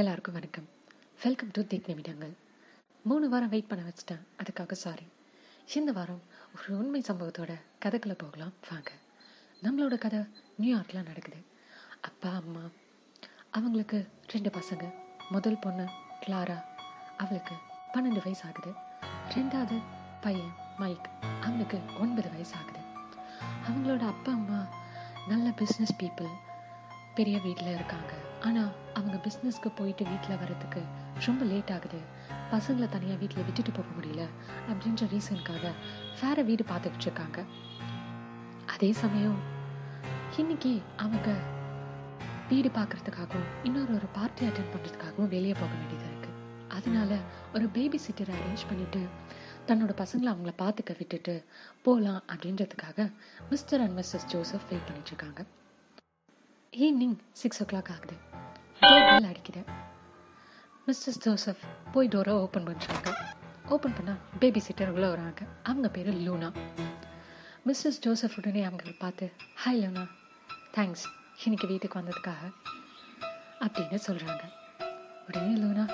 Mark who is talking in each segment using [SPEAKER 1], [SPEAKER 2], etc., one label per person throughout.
[SPEAKER 1] எல்லாருக்கும் வணக்கம். Welcome to திக் நிமிடங்கள் மூணு வாரம் வெயிட் பண்ண வச்சுட்டேன். அதுக்காக சாரி இந்த வாரம் ஒரு உண்மை சம்பவத்தோட கதைக்குள்ளே போகலாம். வாங்க. நம்மளோட கதை நியூயார்க்கில் நடக்குது. அப்பா அம்மா அவங்களுக்கு ரெண்டு பசங்க. முதல் பொண்ணு கிளாரா அவளுக்கு பன்னெண்டு வயசு ஆகுது ரெண்டாவது பையன் மைக் அவனுக்கு ஒன்பது வயசு ஆகுது அவங்களோட அப்பா அம்மா நல்ல பிஸ்னஸ் பீப்புள் பெரிய வீட்டில் இருக்காங்க. ஆனால் அவங்க பிஸ்னஸ்க்கு போயிட்டு வீட்டில் வரதுக்கு ரொம்ப லேட் ஆகுது. பசங்களை தனியாக வீட்டில் விட்டுட்டு போக முடியல. அப்படின்ற ரீசனுக்காக வேற வீடு பார்த்துக்கிட்டு இருக்காங்க. அதே சமயம் இன்னைக்கு அவங்க வீடு பார்க்கறதுக்காகவும் இன்னொரு ஒரு பார்ட்டி அட்டன் பண்ணுறதுக்காகவும் வெளியே போக வேண்டியதாக இருக்குது அதனால ஒரு பேபி சிட்டரை அரேஞ்ச் பண்ணிவிட்டு தன்னோட பசங்களை அவங்கள பார்த்துக்க விட்டுட்டு போகலாம் அப்படின்றதுக்காக Mr and Mrs Joseph wait பண்ணிட்டுருக்காங்க ஈவினிங் சிக்ஸ் ஓ கிளாக் ஆகுது. டோர் பெல் அடிக்குது. மிஸ்டர் ஜோசப் போய் டோரை ஓப்பன் பண்ணுறாங்க ஓப்பன் பண்ணால் பேபி சிட்டர் உள்ள வராங்க. அவங்க பேர் லூனா. மிஸ்ஸஸ் ஜோசப் உடனே அவங்களை பார்த்து ஹாய் லூனா. தேங்க்ஸ் இன்னைக்கு வீட்டுக்கு வந்ததுக்காக. அப்படின்னு சொல்கிறாங்க உடனே Luna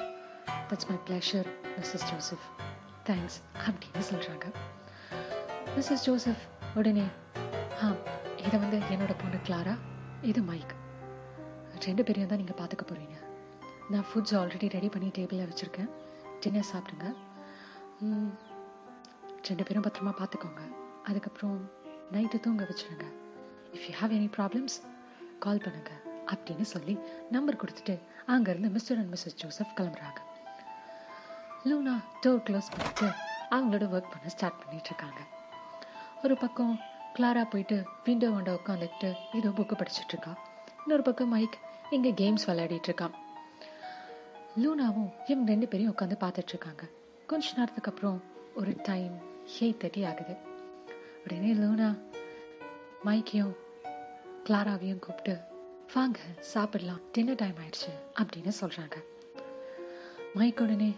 [SPEAKER 1] that's my pleasure Mrs Joseph thanks அப்படின்னு சொல்கிறாங்க மிஸ்ஸஸ் ஜோசப் உடனே ஆ இதை வந்து என்னோட பொண்ணு கிளாரா இது மைக். ரெண்டு பேரையும் தான் நீங்கள் பார்த்துக்க போகிறீங்க நான் ஃபுட்ஸ் ஆல்ரெடி ரெடி பண்ணி டேபிளில் வச்சுருக்கேன். டின்னர் சாப்பிடுங்க. ம், ரெண்டு பேரும் பத்திரமா பார்த்துக்கோங்க. அதுக்கப்புறம் நைட்டு தூங்க வச்சுருங்க. If you have any problems call பண்ணுங்க. அப்படின்னு சொல்லி நம்பர் கொடுத்துட்டு அங்கேருந்து மிஸ்டர் அண்ட் மிஸ்ஸஸ் ஜோசப் கிளம்புறாங்க. லூனா டோர் க்ளோஸ் பண்ணிட்டு அவங்களோட ஒர்க் பண்ண ஸ்டார்ட் பண்ணிகிட்ருக்காங்க இருக்காங்க. ஒரு பக்கம் கிளாரா போயிட்டு விண்டோ வண்ட உட்காந்துக்கிட்டு ஏதோ புக்கு படிச்சுட்டு இன்னொரு பக்கம் மைக் இங்கே கேம்ஸ் விளையாடிட்டு இருக்கான் லூனாவும் இவங்க ரெண்டு பேரையும் உட்காந்து பார்த்துட்டு இருக்காங்க கொஞ்ச நேரத்துக்கு அப்புறம் ஒரு டைம் எயிட் தேர்ட்டி ஆகுது. உடனே லூனா மைக்கையும் கிளாராவையும் கூப்பிட்டு வாங்க சாப்பிடலாம். டின்னர் டைம் ஆயிடுச்சு அப்படின்னு சொல்கிறாங்க மைக் உடனே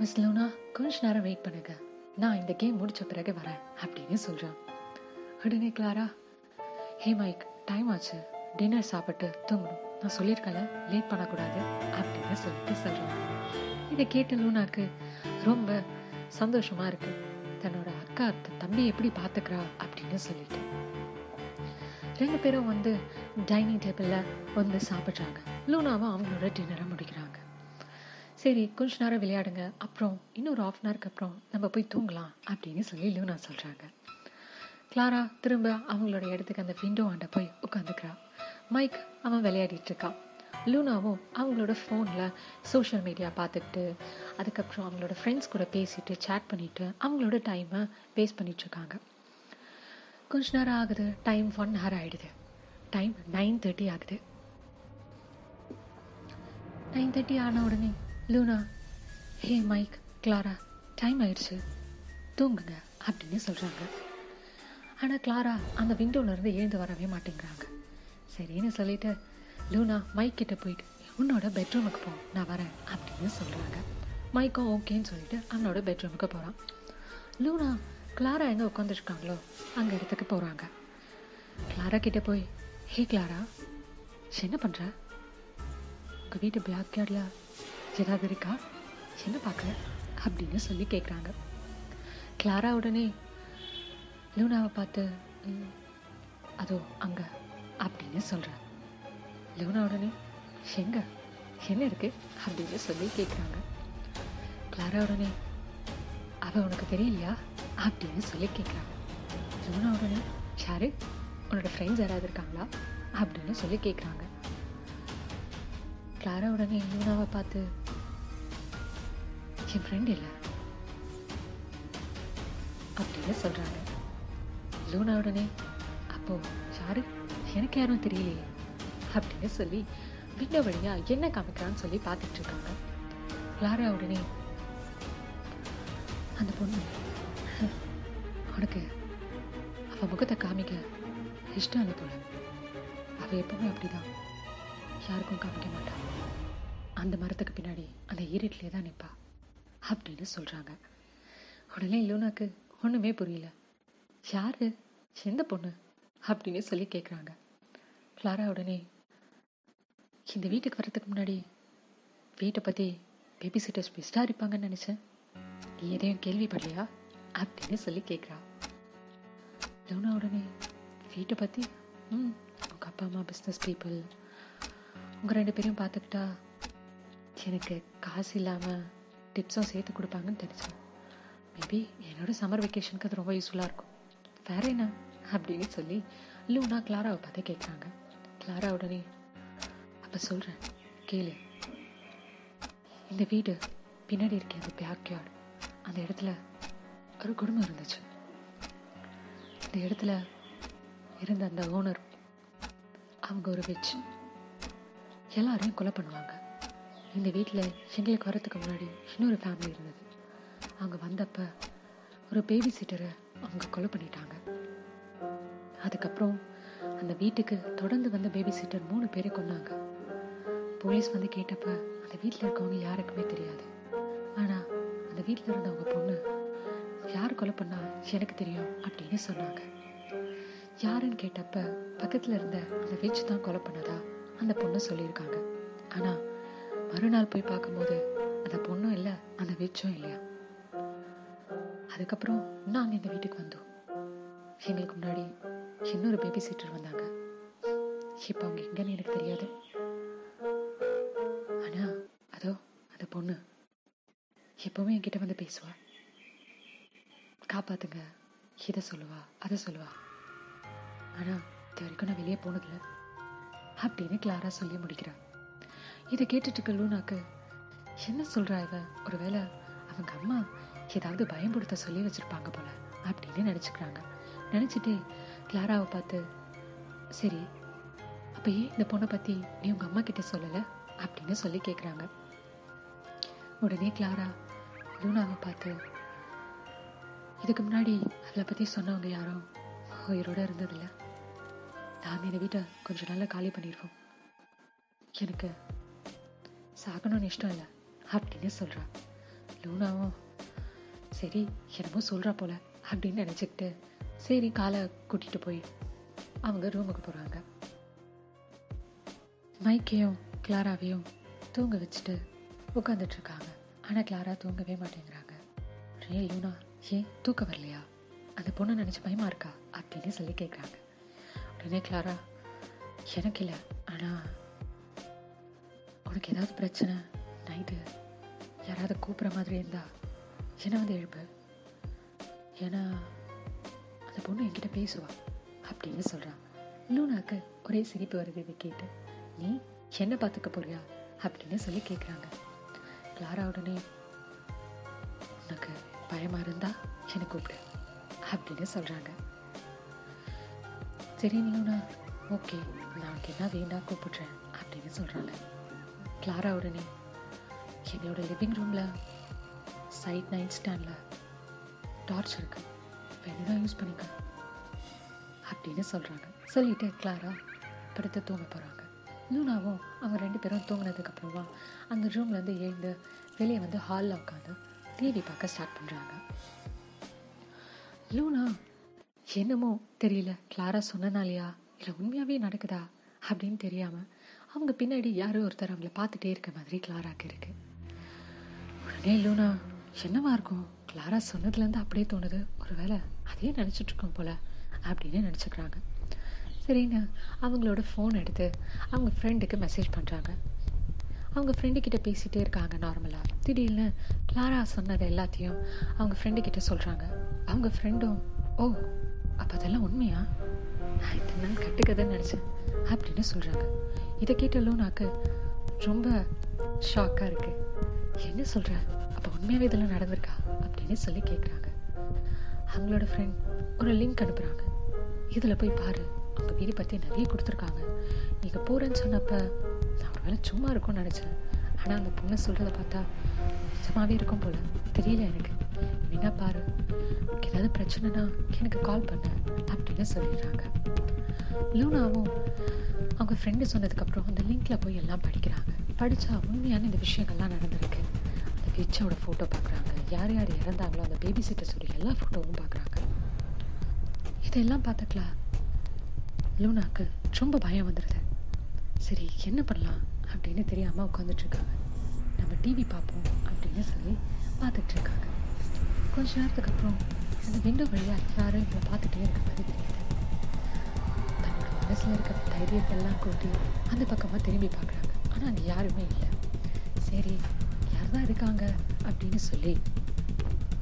[SPEAKER 1] மிஸ் லூனா கொஞ்ச நேரம் வெயிட் பண்ணுங்க. நான் இந்த கேம் முடிச்ச பிறகு வரேன் அப்படின்னு சொல்கிறேன் உடனே கிளாரா. ஹே மைக் டைம் ஆச்சு. டின்னர் சாப்பிட்டு தூங்கணும். நான் சொல்லியிருக்கேன் லேட் பண்ணக்கூடாது அப்படின்னு சொல்லிட்டு சொல்கிறேன் இதை கேட்ட லூனாக்கு ரொம்ப சந்தோஷமா இருக்கு. தன்னோட அக்கா தன் தம்பி எப்படி பார்த்துக்கிறா அப்படின்னு சொல்லிட்டு. ரெண்டு பேரும் வந்து டைனிங் டேபிளில் வந்து சாப்பிட்றாங்க. லூனாவும் அவங்களோட டின்னரை முடிக்கிறாங்க. சரி கொஞ்ச நேரம் விளையாடுங்க. அப்புறம் இன்னொரு ஆஃப் அன் ஹவருக்கு அப்புறம் நம்ம போய் தூங்கலாம் அப்படின்னு சொல்லி லூனா சொல்கிறாங்க கிளாரா திரும்ப அவங்களோட இடத்துக்கு அந்த விண்டோ ஆண்ட போய் உட்காந்துக்கிறா மைக் அவன் விளையாடிட்டு இருக்கான் லூனாவும் அவங்களோட ஃபோனில் சோஷியல் மீடியா பார்த்துக்கிட்டு அதுக்கப்புறம் அவங்களோட ஃப்ரெண்ட்ஸ் கூட பேசிட்டு சேட் பண்ணிட்டு அவங்களோட டைமை வேஸ்ட் பண்ணிட்டு இருக்காங்க. கொஞ்ச நேரம் ஆகுது. டைம் ஒன் ஹவர் ஆகிடுது டைம் நைன் தேர்ட்டி ஆகுது. நைன் தேர்ட்டி ஆன உடனே Luna hey Mike Clara time ஆயிடுச்சு. தூங்குங்க அப்படின்னு சொல்கிறாங்க ஆனால் கிளாரா அந்த விண்டோலேருந்து எழுந்து வரவே மாட்டேங்கிறாங்க. சரின்னு சொல்லிட்டு லூனா மைக் கிட்ட போயிட்டு உன்னோட பெட்ரூமுக்கு போ நான் வரேன் அப்படின்னு சொல்கிறாங்க மைக்கும் ஓகேன்னு சொல்லிட்டு அவனோட பெட்ரூமுக்கு போகிறான் லூனா கிளாரா எங்கே உட்காந்துருக்காங்களோ அங்கே இடத்துக்கு போகிறாங்க கிளாரா கிட்டே போய் ஹே கிளாரா என்ன பண்ணுற உங்கள் வீட்டு பேக் யார்டில் ஏதாவது இருக்கா? என்ன பார்க்குற அப்படின்னு சொல்லி கேட்குறாங்க கிளாரா உடனே லூனாவை பார்த்து அதோ அங்கே அப்படின்னு சொல்கிறேன் லூனா உடனே எங்க? என்ன இருக்கு? அப்படின்னு சொல்லி கேட்குறாங்க கிளாரா உடனே அவ உனக்கு தெரியலையா? அப்படின்னு சொல்லி கேட்குறாங்க லூனா உடனே ஷாரு உன்னோட ஃப்ரெண்ட்ஸ் யாராவது இருக்காங்களா? அப்படின்னு சொல்லி கேட்குறாங்க கிளாரா உடனே லூனாவை பார்த்து என் ஃப்ரெண்ட் இல்லை அப்படின்னு சொல்கிறாங்க லூனா உடனே அப்போ யாரு எனக்கு யாரும் தெரியலையே? அப்படின்னு சொல்லி விண்டோ வழியா என்ன காமிக்கிறான்னு சொல்லி பார்த்துட்டு இருக்காங்க. கிளாரா உடனே அந்த பொண்ணு உனக்கு அவள் முகத்தை காமிக்க இஷ்டம் இல்லை போல. அவள் எப்பவுமே அப்படிதான். யாருக்கும் காமிக்க மாட்டான் அந்த மரத்துக்கு பின்னாடி அந்த ஈரட்லேயே தான் நிற்பா அப்படின்னு சொல்றாங்க. உடனே லூனாக்கு ஒண்ணுமே புரியல. யாரு? எந்த பொண்ணு? அப்படின்னு சொல்லி கேட்குறாங்க கிளாரா உடனே இந்த வீட்டுக்கு வர்றதுக்கு முன்னாடி வீட்டை பற்றி பேபி சிட்டர்ஸ் பெஸ்ட்டாக இருப்பாங்கன்னு நினச்சேன். நீ எதையும் கேள்விப்படலையா? அப்படின்னு சொல்லி கேட்குறா லோனா உடனே வீட்டை பற்றி ம் உங்கள் அப்பா அம்மா பிஸ்னஸ் பீப்புள் உங்கள் ரெண்டு பேரையும் பார்த்துக்கிட்டா எனக்கு காசு இல்லாமல் டிப்ஸும் சேர்த்து கொடுப்பாங்கன்னு தெரிஞ்சேன் மேபி என்னோட சம்மர் வெக்கேஷனுக்கு அது ரொம்ப யூஸ்ஃபுல்லாக இருக்கும். வேற என்ன? அப்படின்னு சொல்லி லூனா கிளாராவை பார்த்து கேட்குறாங்க கிளாரா உடனே அப்போ சொல்கிறேன் கேளு. இந்த வீடு பின்னாடி இருக்க அந்த பேக்யார்டு அந்த இடத்துல ஒரு குடும்பம் இருந்துச்சு. இந்த இடத்துல இருந்த அந்த ஓனர் அவங்க ஒரு வச்சு எல்லாரையும் கொலை பண்ணுவாங்க. இந்த வீட்டில் எங்களுக்கு வரத்துக்கு முன்னாடி இன்னொரு ஃபேமிலி இருந்தது. அவங்க வந்தப்ப ஒரு பேபி சிட்டரை அவங்க கொலை பண்ணிட்டாங்க. அதுக்கப்புறம் அந்த வீட்டுக்கு தொடர்ந்து வந்த பேபி சிட்டர் மூணு பேரை கொன்னாங்க. போலீஸ் வந்து கேட்டப்ப அந்த வீட்டில் இருக்கவங்க யாருக்குமே தெரியாது. ஆனால் அந்த வீட்டில் இருந்தவங்க பொண்ணு யார் கொலை பண்ணா எனக்கு தெரியும் அப்படின்னு சொன்னாங்க. யாருன்னு கேட்டப்ப பக்கத்தில் இருந்த அந்த வெச் தான் கொலை பண்ணதா அந்த பொண்ணு சொல்லியிருக்காங்க. ஆனால் மறுநாள் போய் பார்க்கும்போது அந்த பொண்ணும் இல்லை அந்த வெச்சும் இல்லையா? அதுக்கப்புறம் நாங்கள் இந்த வீட்டுக்கு வந்தோம். எங்களுக்கு முன்னாடி இன்னொரு பேபி சீட்டர் வந்தாங்க. இப்போ அவங்க எங்கன்னு எனக்கு தெரியாது. ஆனால் அதோ அந்த பொண்ணு எப்போவுமே என்கிட்ட வந்து பேசுவா. காப்பாத்துங்க. இதை சொல்லுவா அதை சொல்லுவா. ஆனா இது வரைக்கும் நான் வெளியே போனதில்ல. அப்படின்னு கிளாரா சொல்லி முடிக்கிறா இதை கேட்டுட்டு இருக்க லூனாக்கு என்ன சொல்றா இவ? ஒருவேளை அவங்க அம்மா ஏதாவது பயம்படுத்த சொல்லி வச்சிருப்பாங்க போல. அப்படின்னு நினச்சிக்கிறாங்க. நினைச்சிட்டு கிளாராவை பார்த்து சரி அப்போ ஏன் இந்த பொண்ணை பத்தி நீ உங்க அம்மா கிட்ட சொல்லல? அப்படின்னு சொல்லி கேட்குறாங்க உடனே கிளாரா லூனாவை பார்த்து இதுக்கு முன்னாடி அதை பத்தி சொன்னவங்க யாரும் உயிரோட இருந்ததில்ல. நாம் இந்த வீட்டை கொஞ்ச நாளில் காலி பண்ணிடுவோம் எனக்கு சாகணும்னு இஷ்டம் இல்லை அப்படின்னு சொல்றா. லூனாவும் சரி என்னமோ சொல்றா போல அப்படின்னு நினச்சிக்கிட்டு சரி காலை கூட்டிட்டு போய் அவங்க ரூமுக்கு போறாங்க. மைக்கையும் கிளாராவையும் தூங்க வச்சுட்டு உட்காந்துட்ருக்காங்க ஆனால் கிளாரா தூங்கவே மாட்டேங்கிறாங்க. ரே லூனா ஏன் தூக்கம் வரலையா? அந்த பொண்ணு நினச்சி பயமா இருக்கா? அப்படின்னு சொல்லி கேட்குறாங்க உடனே கிளாரா எனக்கு இல்லை. ஆனால் உனக்கு ஏதாவது பிரச்சனை நைட்டு யாராவது கூப்பிட்ற மாதிரி இருந்தா என்ன வந்து எழுப்பு? ஏன்னா அந்த பொண்ணு என்கிட்ட பேசுவா. அப்படின்னு சொல்கிறான் லூனாக்கு ஒரே சிரிப்பு வருது இதை கேட்டு. நீ என்ன பார்த்துக்க போறியா? அப்படின்னு சொல்லி கேட்குறாங்க கிளாரா உடனே உனக்கு பயமா இருந்தா என்னை கூப்பிடு அப்படின்னு சொல்கிறாங்க சரி லூனா ஓகே நான் என்ன வேண்டாம் கூப்பிடுறேன் அப்படின்னு சொல்கிறாங்க கிளாரா உடனே என்னோட லிவிங் ரூமில் சைட் நைட் ஸ்டாண்டில் டார்ச் இருக்கு. வேணும்னா யூஸ் பண்ணிக்க? அப்படின்னு சொல்கிறாங்க சொல்லிட்டு கிளாரா படுத்து தூங்க போகிறாங்க லூனாவும் அவங்க ரெண்டு பேரும் தூங்கினதுக்கப்புறமா அந்த ரூம்லேருந்து எழுந்து வெளியே வந்து ஹாலில் உட்காந்து டிவி பார்க்க ஸ்டார்ட் பண்ணுறாங்க லூனா என்னமோ தெரியல. கிளாரா சொன்னனாலையா? இல்லை உண்மையாகவே நடக்குதா? அப்படின்னு தெரியாமல் அவங்க பின்னாடி யாரோ ஒருத்தர் அவங்கள பார்த்துட்டே இருக்க மாதிரி கிளாராக்கு இருக்குது உடனே லூனா என்னவா இருக்கும்? கிளாரா சொன்னதுலேருந்து அப்படியே தோணுது. ஒருவேளை அதே நினச்சிட்ருக்கோம் போல அப்படின்னு நினச்சிக்கிறாங்க. சரின்னு அவங்களோட ஃபோன் எடுத்து அவங்க ஃப்ரெண்டுக்கு மெசேஜ் பண்ணுறாங்க அவங்க ஃப்ரெண்டு கிட்ட பேசிகிட்டே இருக்காங்க நார்மலாக திடீர்னு கிளாரா சொன்னது எல்லாத்தையும் அவங்க ஃப்ரெண்டு கிட்ட சொல்கிறாங்க அவங்க ஃப்ரெண்டும் ஓ அப்போ அதெல்லாம் உண்மையா? நான் இத்தனை நாள் கட்டுக்கதைன்னு நினச்சேன் அப்படின்னு சொல்கிறாங்க இதை கேட்ட லூனாக்கு ரொம்ப ஷாக்காக இருக்கு. என்ன சொல்கிறேன் அப்போ உண்மையாகவே இதெல்லாம் நடந்திருக்கா? அப்படின்னு சொல்லி கேட்குறாங்க அவங்களோட ஃப்ரெண்ட் ஒரு லிங்க் அனுப்புகிறாங்க இதில் போய் பாரு அவங்க வீடு பற்றி நிறைய கொடுத்துருக்காங்க. நீங்கள் போகிறேன்னு சொன்னப்ப நான் ஒரு வேளை சும்மா இருக்கும்னு நினச்சேன். ஆனால் அந்த பொண்ணு சொல்கிறத பார்த்தா நிஜமாகவே இருக்கும் போல. தெரியல எனக்கு. என்ன பாரு உனக்கு ஏதாவது பிரச்சனைனா எனக்கு கால் பண்ண அப்படின்னு சொல்லிடுறாங்க. லூனாவும் அவங்க ஃப்ரெண்டு சொன்னதுக்கப்புறம் அந்த லிங்க்ல போய் எல்லாம் படிக்கிறாங்க. படித்தா உண்மையான இந்த விஷயங்கள்லாம் நடந்திருக்கு. ரிச்சோட ஃபோட்டோ பார்க்குறாங்க யார் யார் இறந்தாங்களோ அந்த பேபி சிட்டர்ஸோட எல்லா ஃபோட்டோவும் பார்க்குறாங்க இதெல்லாம் பார்த்துக்கலாம் லூனாக்கு ரொம்ப பயம் வந்துடுது சரி என்ன பண்ணலாம் அப்படின்னு தெரியாமல் உட்காந்துட்ருக்காங்க நம்ம டிவி பார்ப்போம் அப்படின்னு சொல்லி பார்த்துட்டு இருக்காங்க. கொஞ்ச நேரத்துக்கு அப்புறம் அந்த விண்டோ வழியாக எல்லாரும் இவங்களை பார்த்துட்டே இருக்க மாதிரி தெரியுது. தன்னோட மனசில் இருக்க தைரியத்தெல்லாம் கூட்டி அந்த பக்கமாக திரும்பி பார்க்குறாங்க. ஆனால் அங்கே யாருமே இல்லை. சரி இருக்காங்க அப்படின்னு சொல்லி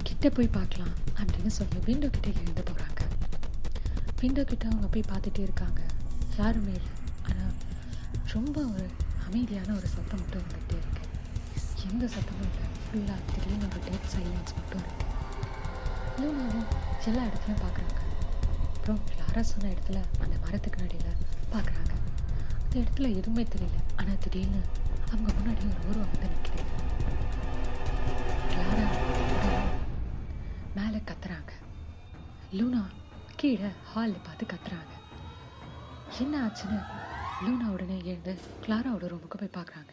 [SPEAKER 1] கிட்ட போய் பார்க்கலாம் அப்படின்னு சொல்லி விண்டோ கிட்ட எழுந்து போகிறாங்க விண்டோ கிட்ட அவங்க போய் பார்த்துட்டே இருக்காங்க. யாருமே இல்லை? ஆனால் ரொம்ப ஒரு அமைதியான ஒரு சத்தம் மட்டும் இருந்துகிட்டே இருக்கு. எந்த சத்தமும் இல்லை. ஃபுல்லாக திடீர்னு ஒரு டேட் சைலன்ஸ் மட்டும் இருக்கு. லூனாவும் எல்லா இடத்துலையும் பார்க்குறாங்க. அப்புறம் கிளாரா சொன்ன இடத்துல அந்த மரத்துக்கு நடியில் பார்க்குறாங்க. அந்த இடத்துல எதுவுமே தெரியல. ஆனால் திடீர்னு அவங்க முன்னாடி ஒரு ஊர்வம் வந்து நிற்கிது லூனா கீழே ஹாலில் பார்த்து கத்துறாங்க. என்ன ஆச்சுன்னு லூனா உடனே எழுந்து கிளாராவோட ரூமுக்கு போய் பார்க்குறாங்க.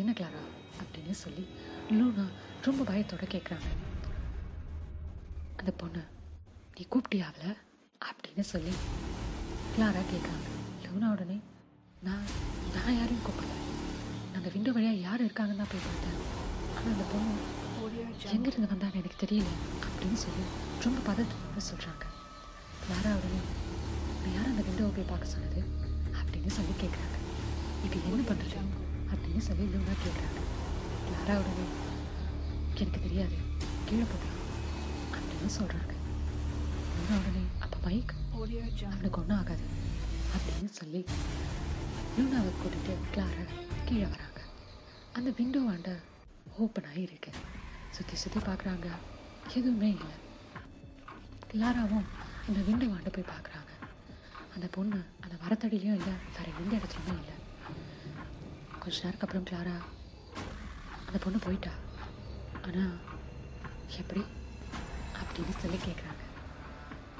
[SPEAKER 1] என்ன கிளாரா அப்படின்னு சொல்லி லூனா ரொம்ப பயத்தோட கேட்குறாங்க அந்த பொண்ணு நீ கூப்பிட்டியாவில் அப்படின்னு சொல்லி கிளாரா கேட்குறாங்க லூனா உடனே நான் நான் யாரையும் கூப்பிடல. நான் அந்த விண்டோ வழியாக யார் இருக்காங்கன்னு தான் போய் பார்த்தேன். ஆனால் அந்த பொண்ணு எங்கிருந்து வந்தான்னு எனக்கு தெரியல. அப்படின்னு சொல்லி ரொம்ப பதட்டத்தோட சொல்கிறாங்க கிளாரா உடனே யார் அந்த விண்டோவை போய் பார்க்க சொன்னது? அப்படின்னு சொல்லி கேட்குறாங்க இப்போ என்ன பண்ணுறது அப்படின்னு சொல்லி லூனா கேட்குறாங்க கிளாரா உடனே எனக்கு தெரியாது. கீழே போகலாம். அப்படின்னு சொல்கிறாங்க லூனா உடனே அப்போ மைக் அவனுக்கு ஒன்றும் ஆகாது. அப்படின்னு சொல்லி லூனாவை கூட்டிட்டு கிளாரா கீழே வராங்க. அந்த விண்டோ ஆண்ட ஓப்பன் ஆகிருக்கு சுற்றி சுற்றி பார்க்குறாங்க எதுவுமே இல்லை கிளாராவும் அந்த விண்டோ வாண்டு போய் பார்க்குறாங்க அந்த பொண்ணு அந்த மரத்தடியிலையும் இல்லை வேற எந்த இடத்துலையுமே இல்லை கொஞ்ச நேரத்துக்கு அப்புறம் கிளாரா அந்த பொண்ணு போயிட்டா ஆனால் எப்படி அப்படின்னு சொல்லி கேட்குறாங்க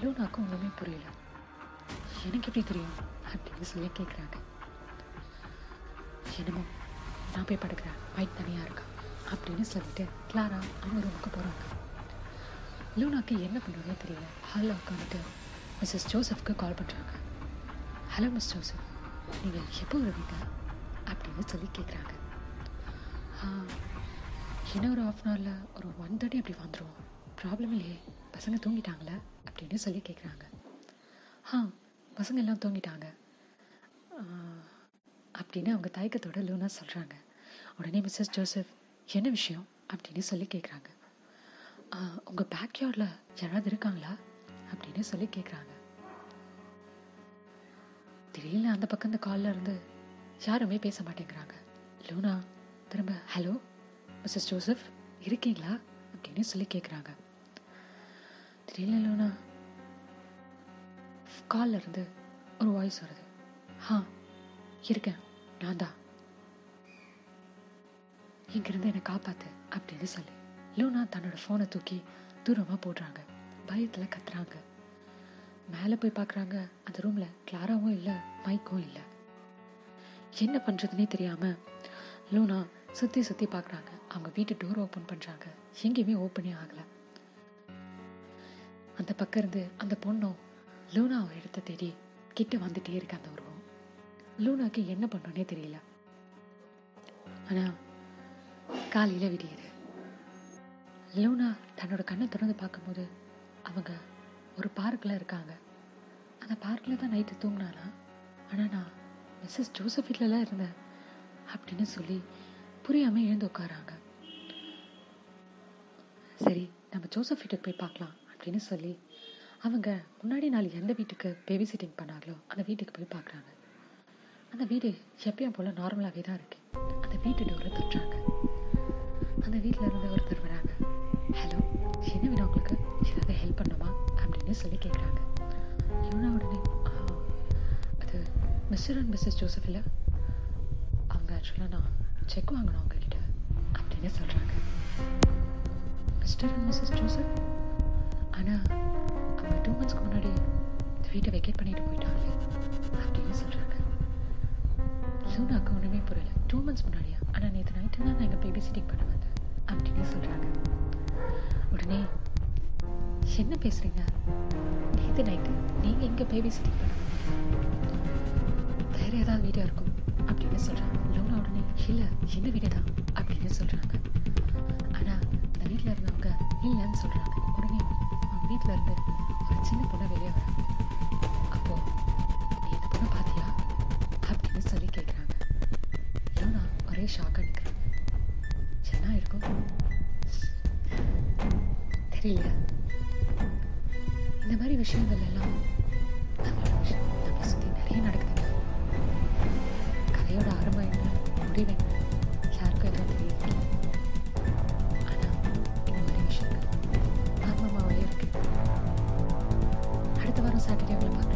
[SPEAKER 1] லூனாக்கும் ஒன்றுமே புரியல எனக்கு எப்படி தெரியும் அப்படின்னு சொல்லி கேட்குறாங்க என்னமோ நான் போய் படுக்கிறேன் மைக் தனியாக இருக்கா அப்படின்னு சொல்லிட்டு கிளாரா அவங்க ரூமுக்கு போகிறாங்க லூனாக்கு என்ன பண்ணுறதே தெரியல. ஹாலில் உட்காந்துட்டு மிஸ்ஸஸ் ஜோசப்க்கு கால் பண்ணுறாங்க ஹலோ மிஸ் ஜோசப். நீங்கள் எப்போ வருவீங்க? அப்படின்னு சொல்லி கேட்குறாங்க ஆ இன்னும் ஒரு ஆஃப் அன் ஹவரில் ஒரு ஒன் தேர்ட்டி அப்படி வந்துடும் ப்ராப்ளம் இல்லையே பசங்க தூங்கிட்டாங்களே? அப்படின்னு சொல்லி கேட்குறாங்க ஆ பசங்க எல்லாம் தூங்கிட்டாங்க. அப்படின்னு அவங்க தயக்கத்தோட லூனா சொல்கிறாங்க உடனே மிஸ்ஸஸ் ஜோசப் என்ன விஷயம்? அப்படின்னு சொல்லி கேட்குறாங்க உங்கள் பேக்யார்டில் யாராவது இருக்காங்களா? அப்படின்னு சொல்லி கேட்குறாங்க திடீர்னு அந்த பக்கம் இந்த காலில் இருந்து யாருமே பேச மாட்டேங்கிறாங்க. லூனா திரும்ப ஹலோ மிஸ்ஸஸ் ஜோசப் இருக்கீங்களா? அப்படின்னு சொல்லி கேட்குறாங்க திடீர்னு லூனா காலில் இருந்து ஒரு வாய்ஸ் வருது. ஆ இருக்கேன். நான் தான். இங்கிருந்து என்னை காப்பாத்து அப்படின்னு சொல்லி. லூனா தன்னோட ஃபோனை தூக்கி தூரமாக போடுறாங்க. பயத்தில் கத்துறாங்க. மேலே போய் பார்க்குறாங்க அந்த ரூமில் கிளாராவும் இல்லை மைக்கும் இல்லை. என்ன பண்ணுறதுனே தெரியாமல் லூனா சுற்றி சுற்றி பார்க்குறாங்க அவங்க வீட்டு டோர் ஓப்பன் பண்ணுறாங்க எங்கேயுமே ஓப்பனே ஆகலை. அந்த பக்கம் இருந்து அந்த பொண்ணும் லூனாவை எடுத்த தேடி கிட்ட வந்துட்டே இருக்கு அந்த உருவம் லூனாக்கு என்ன பண்ணோன்னே தெரியல. ஆனால் காலையில் விடியுது. லூனா தன்னோட கண்ணை திறந்து பார்க்கும்போது அவங்க ஒரு பார்க்கில் இருக்காங்க. அந்த பார்க்கில் தான் நைட்டு தூங்கினானா? ஆனால் நான் மிஸ்ஸஸ் ஜோசப் இருந்தேன் அப்படின்னு சொல்லி புரியாமல் எழுந்து உட்காராங்க. சரி நம்ம ஜோசப் வீட்டுக்கு போய் பார்க்கலாம் அப்படின்னு சொல்லி அவங்க முன்னாடி நாள் எந்த வீட்டுக்கு பேபி சிட்டிங் பண்ணாங்களோ அந்த வீட்டுக்கு போய் பார்க்குறாங்க. அந்த வீடு எப்பயும் போல் நார்மலாகவே தான் இருக்கு. அந்த வீட்டு டோரை தட்டுறாங்க. அந்த வீட்டில் இருந்து ஒருத்தர் வராங்க. ஹலோ என்ன வேணும் உங்களுக்கு ஏதாவது ஹெல்ப் பண்ணுமா அப்படின்னு சொல்லி கேட்குறாங்க இவனா உடனே அது மிஸ்டர் அண்ட் மிஸ்ஸஸ் ஜோசப் இல்லை? அவங்க ஆக்சுவலாக நான் செக் வாங்கணும் அவங்கக்கிட்ட அப்படின்னு சொல்கிறாங்க மிஸ்டர் அண்ட் மிஸ்ஸஸ் ஜோசப்? ஆனால் அவங்க டூ மந்த்ஸ்க்கு முன்னாடி வீட்டை வெக்கேட் பண்ணிட்டு போயிட்டாங்க அப்படின்னு சொல்கிறாங்க லூனாக்கு ஒன்றுமே புரியல. டூ மந்த்ஸ் முன்னாடியா? ஆனால் நேற்று நைட்டு தான் நான் எங்கள் பேபி சிட்டிங் பண்ணுவேன் அப்படின்னு சொல்கிறாங்க உடனே என்ன பேசுகிறீங்க நேற்று நைட்டு நீங்கள் எங்கே பேபி சிட்டிங் பண்ண வேறு ஏதாவது வீடியோ இருக்கும் அப்படின்னு சொல்கிறாங்க லோனா உடனே இல்லை என்ன வீடு தான்? அப்படின்னு சொல்கிறாங்க ஆனால் அந்த வீட்டில் இருந்தவங்க இல்லைன்னு சொல்கிறாங்க உடனே அவங்க வீட்டில் இருந்து ஒரு சின்ன பொண்ணை வெளியே வராங்க அப்போது நீ இந்த பொண்ணை பார்த்தியா? அப்படின்னு சொல்லி கேட்குறாங்க லோனா ஒரே ஷாக்காக நிற்கிறாங்க தெரியல இந்த மாதிரி விஷயங்கள் எல்லாம் நம்மளோட விஷயம் நம்மளை சுற்றி நிறைய நடக்குதுங்க கதையோட ஆரம்பம் என்ன முடிவு என்ன யாருக்கும் எதுவும் தெரியல ஆனால் இந்த மாதிரி விஷயங்கள் ஆர்வமாகவே இருக்கு அடுத்த வாரம் சாட்டர்டே உங்களை பார்க்கலாம்